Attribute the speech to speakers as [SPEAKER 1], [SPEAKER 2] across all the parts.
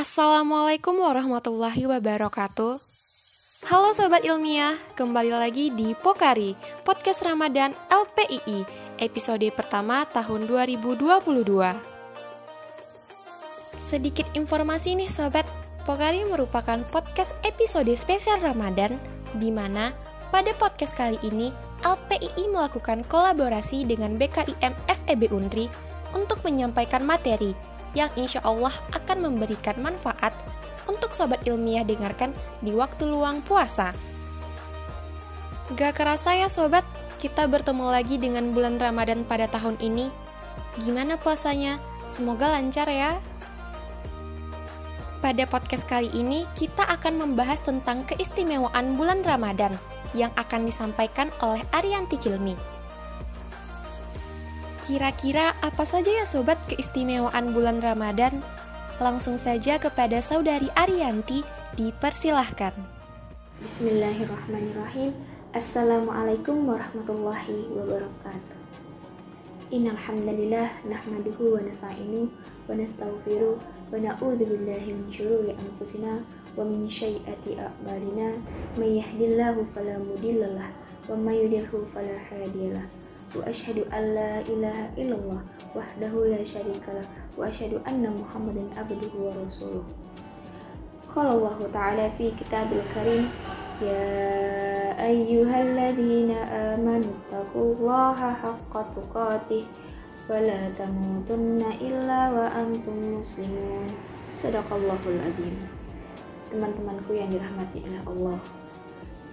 [SPEAKER 1] Assalamualaikum warahmatullahi wabarakatuh. Halo Sobat Ilmiah, kembali lagi di Pokari, Podcast Ramadan LPII, episode pertama tahun 2022. Sedikit informasi nih Sobat, Pokari merupakan podcast episode spesial Ramadan, di mana pada podcast kali ini LPII melakukan kolaborasi dengan BKIM FEB Undri untuk menyampaikan materi yang insya Allah akan memberikan manfaat untuk sobat ilmiah dengarkan di waktu luang puasa. Gak kerasa ya sobat, kita bertemu lagi dengan bulan Ramadan pada tahun ini. Gimana puasanya? Semoga lancar ya. Pada podcast kali ini, kita akan membahas tentang keistimewaan bulan Ramadan yang akan disampaikan oleh Arianti Kilmi. Kira-kira apa saja ya sobat keistimewaan bulan Ramadan? Langsung saja kepada saudari Arianti, dipersilahkan.
[SPEAKER 2] Bismillahirrahmanirrahim. Assalamualaikum warahmatullahi wabarakatuh. Innal hamdalillah nahmaduhu wa nasta'inu wa nastaghfiru wa na'udzu billahi min syururi anfusina wa min sayyiati a'malina may yahdihillahu fala mudhillalah wa may yudhlilhu fala hadiyalah wa asyhadu an la ilaha illallah wahdahu la syarikalah wa asyhadu anna muhammadan abduhu wa rasuluh. Qala Allah ta'ala fi kitabil karim ya ayyuhalladzina amanu taqullaha haqqa tuqatih wa la tamutunna illa wa antum muslimun. Sadaqallahul azim. Teman-temanku yang dirahmati oleh Allah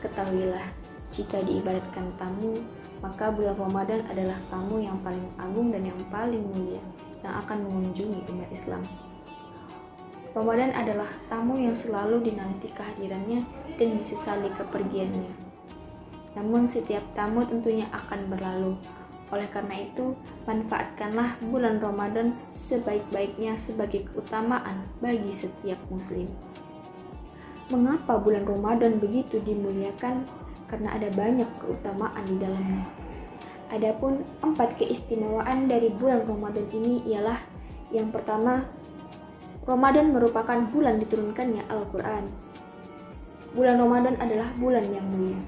[SPEAKER 2] ketahuilah jika diibaratkan tamu maka bulan Ramadan adalah tamu yang paling agung dan yang paling mulia yang akan mengunjungi umat Islam. Ramadan adalah tamu yang selalu dinanti kehadirannya dan disesali kepergiannya. Namun setiap tamu tentunya akan berlalu. Oleh karena itu, manfaatkanlah bulan Ramadan sebaik-baiknya sebagai keutamaan bagi setiap muslim. Mengapa bulan Ramadan begitu dimuliakan? Karena ada banyak keutamaan di dalamnya. Adapun empat keistimewaan dari bulan Ramadan ini ialah yang pertama, Ramadan merupakan bulan diturunkannya Al-Quran. Bulan Ramadan adalah bulan yang mulia,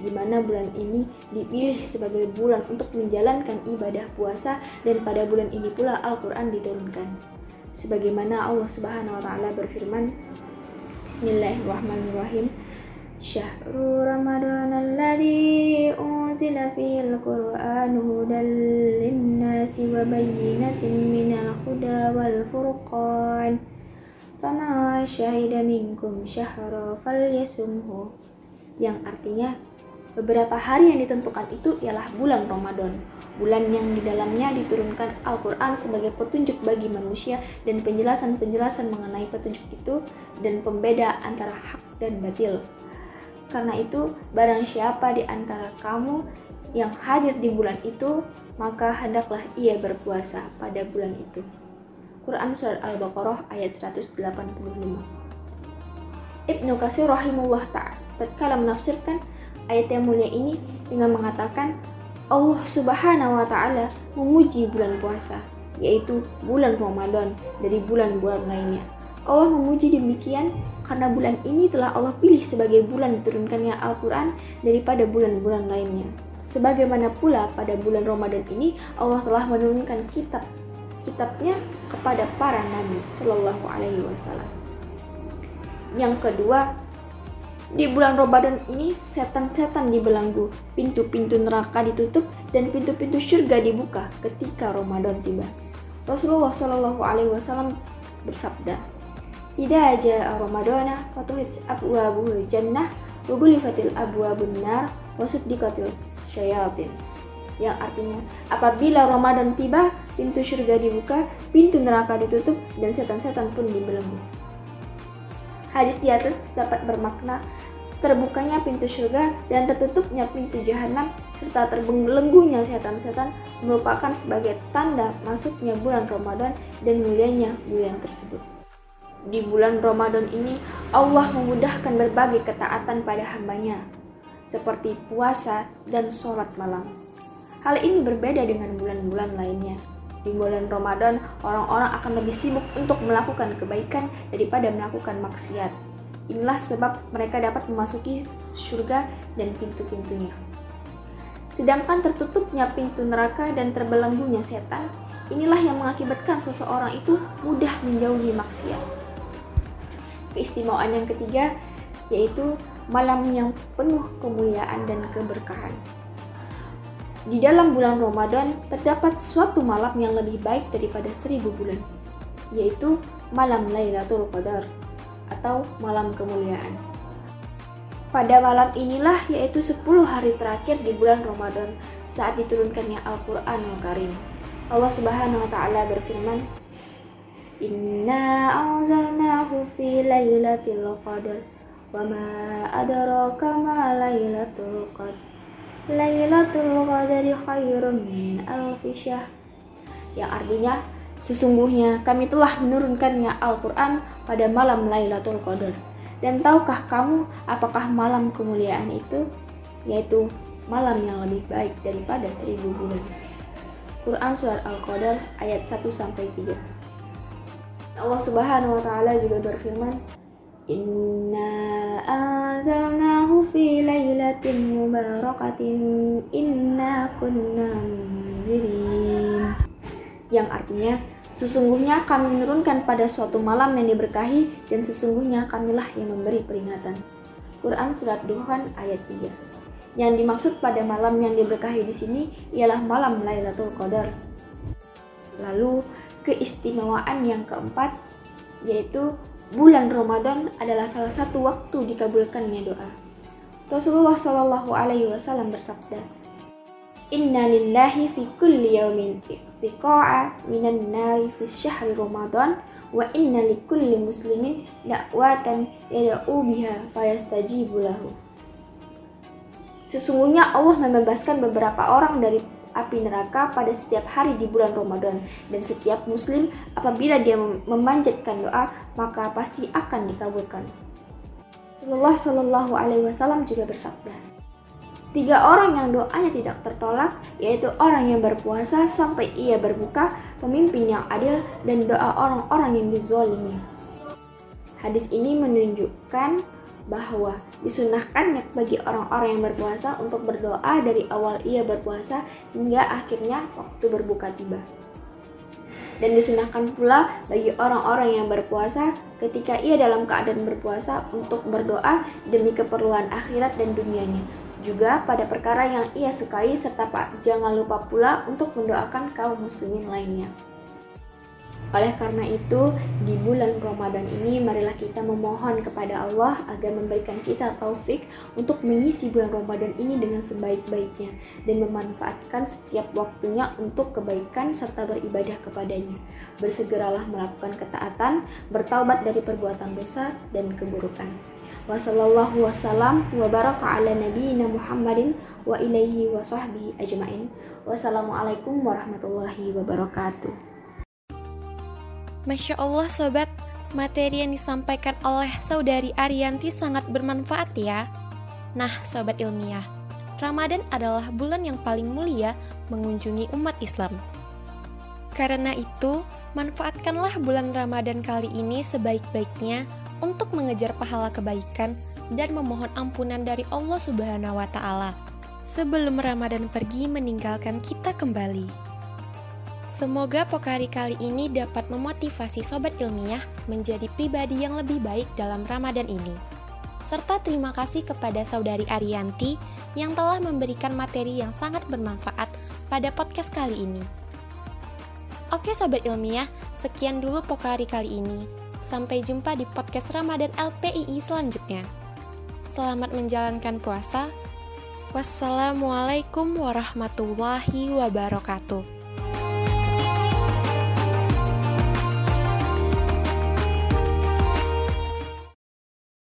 [SPEAKER 2] di mana bulan ini dipilih sebagai bulan untuk menjalankan ibadah puasa dan pada bulan ini pula Al-Quran diturunkan. Sebagaimana Allah Subhanahu wa taala berfirman, Bismillahirrahmanirrahim. شهر رمضان الذي أنزل فيه القرآن هدى للناس وبينة من الهدى والفرقان فما شهد منكم شهر فليصمه yang artinya beberapa hari yang ditentukan itu ialah bulan Ramadan bulan yang di dalamnya diturunkan Al-Quran sebagai petunjuk bagi manusia dan penjelasan-penjelasan mengenai petunjuk itu dan pembeda antara hak dan batil karena itu, barang siapa di antara kamu yang hadir di bulan itu, maka hendaklah ia berpuasa pada bulan itu. Quran Surat Al-Baqarah ayat 185 Ibnu Qasir rahimullah ta'ala tatkala menafsirkan ayat yang mulia ini dengan mengatakan Allah subhanahu wa ta'ala memuji bulan puasa, yaitu bulan Ramadan dari bulan-bulan lainnya. Allah memuji demikian karena bulan ini telah Allah pilih sebagai bulan diturunkannya Al-Quran daripada bulan-bulan lainnya. Sebagaimana pula pada bulan Ramadan ini Allah telah menurunkan kitab kitabnya kepada para nabi Shallallahu Alaihi Wasallam. Yang kedua, di bulan Ramadan ini setan-setan dibelenggu, pintu-pintu neraka ditutup dan pintu-pintu surga dibuka ketika Ramadan tiba. Rasulullah Shallallahu Alaihi Wasallam bersabda, Ida Ramadana fatuhit abwabul jannah wa gulifatil abwabun nar wa suddikatil syayatin. Yang artinya, apabila Ramadan tiba, pintu surga dibuka, pintu neraka ditutup, dan setan-setan pun dibelenggu. Hadis di atas dapat bermakna terbukanya pintu surga dan tertutupnya pintu jahanam serta terbelenggunya setan-setan merupakan sebagai tanda masuknya bulan Ramadan dan mulianya bulan tersebut di bulan Ramadan ini Allah memudahkan berbagai ketaatan pada hambanya, seperti puasa dan sholat malam. Hal ini berbeda dengan bulan-bulan lainnya. Di bulan Ramadan, orang-orang akan lebih sibuk untuk melakukan kebaikan daripada melakukan maksiat. Inilah sebab mereka dapat memasuki surga dan pintu-pintunya. Sedangkan tertutupnya pintu neraka dan terbelenggunya setan, inilah yang mengakibatkan seseorang itu mudah menjauhi maksiat. Keistimewaan yang ketiga yaitu malam yang penuh kemuliaan dan keberkahan. Di dalam bulan Ramadan terdapat suatu malam yang lebih baik daripada seribu bulan, yaitu malam Lailatul Qadar atau malam kemuliaan. Pada malam inilah yaitu 10 hari terakhir di bulan Ramadan saat diturunkannya Al-Qur'anul Karim. Allah Subhanahu wa taala berfirman, "Inna anzalnahu fi lailatul qadar wa ma adraka ma lailatul qadar." Lailatul Qadari khairun min syahr. Yang artinya, sesungguhnya kami telah menurunkannya Al-Quran pada malam Lailatul Qadar. Dan tahukah kamu apakah malam kemuliaan itu? Yaitu malam yang lebih baik daripada seribu bulan. Quran Surat Al-Qadar ayat 1 sampai 3. Allah Subhanahu wa taala juga berfirman, Inna anzalnahu fi lailatin mubarakatin inna kunna munzirin. Yang artinya sesungguhnya kami menurunkan pada suatu malam yang diberkahi dan sesungguhnya kamilah yang memberi peringatan. Quran surat Duhan ayat 3 yang dimaksud pada malam yang diberkahi di sini ialah malam Lailatul Qadar. Lalu keistimewaan yang keempat yaitu bulan Ramadan adalah salah satu waktu dikabulkannya doa. Rasulullah Shallallahu Alaihi Wasallam bersabda, Inna lillahi fi kulli yawmin iqtiqa'a minan nari fi syahri Ramadan wa inna li kulli muslimin da'watan yada'u biha fayastajibu lahu. Sesungguhnya Allah membebaskan beberapa orang dari api neraka pada setiap hari di bulan Ramadan dan setiap muslim apabila dia memanjatkan doa maka pasti akan dikabulkan. Rasulullah Shallallahu Alaihi Wasallam juga bersabda, Tiga orang yang doanya tidak tertolak, yaitu orang yang berpuasa sampai ia berbuka, pemimpin yang adil, dan doa orang-orang yang dizolimi. Hadis ini menunjukkan bahwa disunahkan bagi orang-orang yang berpuasa untuk berdoa dari awal ia berpuasa hingga akhirnya waktu berbuka tiba. Dan disunahkan pula bagi orang-orang yang berpuasa ketika ia dalam keadaan berpuasa untuk berdoa demi keperluan akhirat dan dunianya. Juga pada perkara yang ia sukai serta pak jangan lupa pula untuk mendoakan kaum muslimin lainnya. Oleh karena itu, di bulan Ramadan ini marilah kita memohon kepada Allah agar memberikan kita taufik untuk mengisi bulan Ramadan ini dengan sebaik-baiknya dan memanfaatkan setiap waktunya untuk kebaikan serta beribadah kepadanya. Bersegeralah melakukan ketaatan, bertaubat dari perbuatan dosa dan keburukan. Wassallallahu wasallam wa baraka ala nabiyyina Muhammadin wa ilaihi wa sahbihi ajmain. Wassalamualaikum warahmatullahi wabarakatuh.
[SPEAKER 1] Masya Allah sobat, materi yang disampaikan oleh saudari Arianti sangat bermanfaat ya. Nah sobat ilmiah, Ramadan adalah bulan yang paling mulia mengunjungi umat Islam. Karena itu, manfaatkanlah bulan Ramadan kali ini sebaik-baiknya untuk mengejar pahala kebaikan dan memohon ampunan dari Allah Subhanahu wa taala sebelum Ramadan pergi meninggalkan kita kembali. Semoga Pokari kali ini dapat memotivasi sobat ilmiah menjadi pribadi yang lebih baik dalam Ramadan ini. Serta terima kasih kepada saudari Arianti yang telah memberikan materi yang sangat bermanfaat pada podcast kali ini. Oke sobat ilmiah, sekian dulu Pokari kali ini. Sampai jumpa di podcast Ramadan LPII selanjutnya. Selamat menjalankan puasa. Wassalamualaikum warahmatullahi wabarakatuh.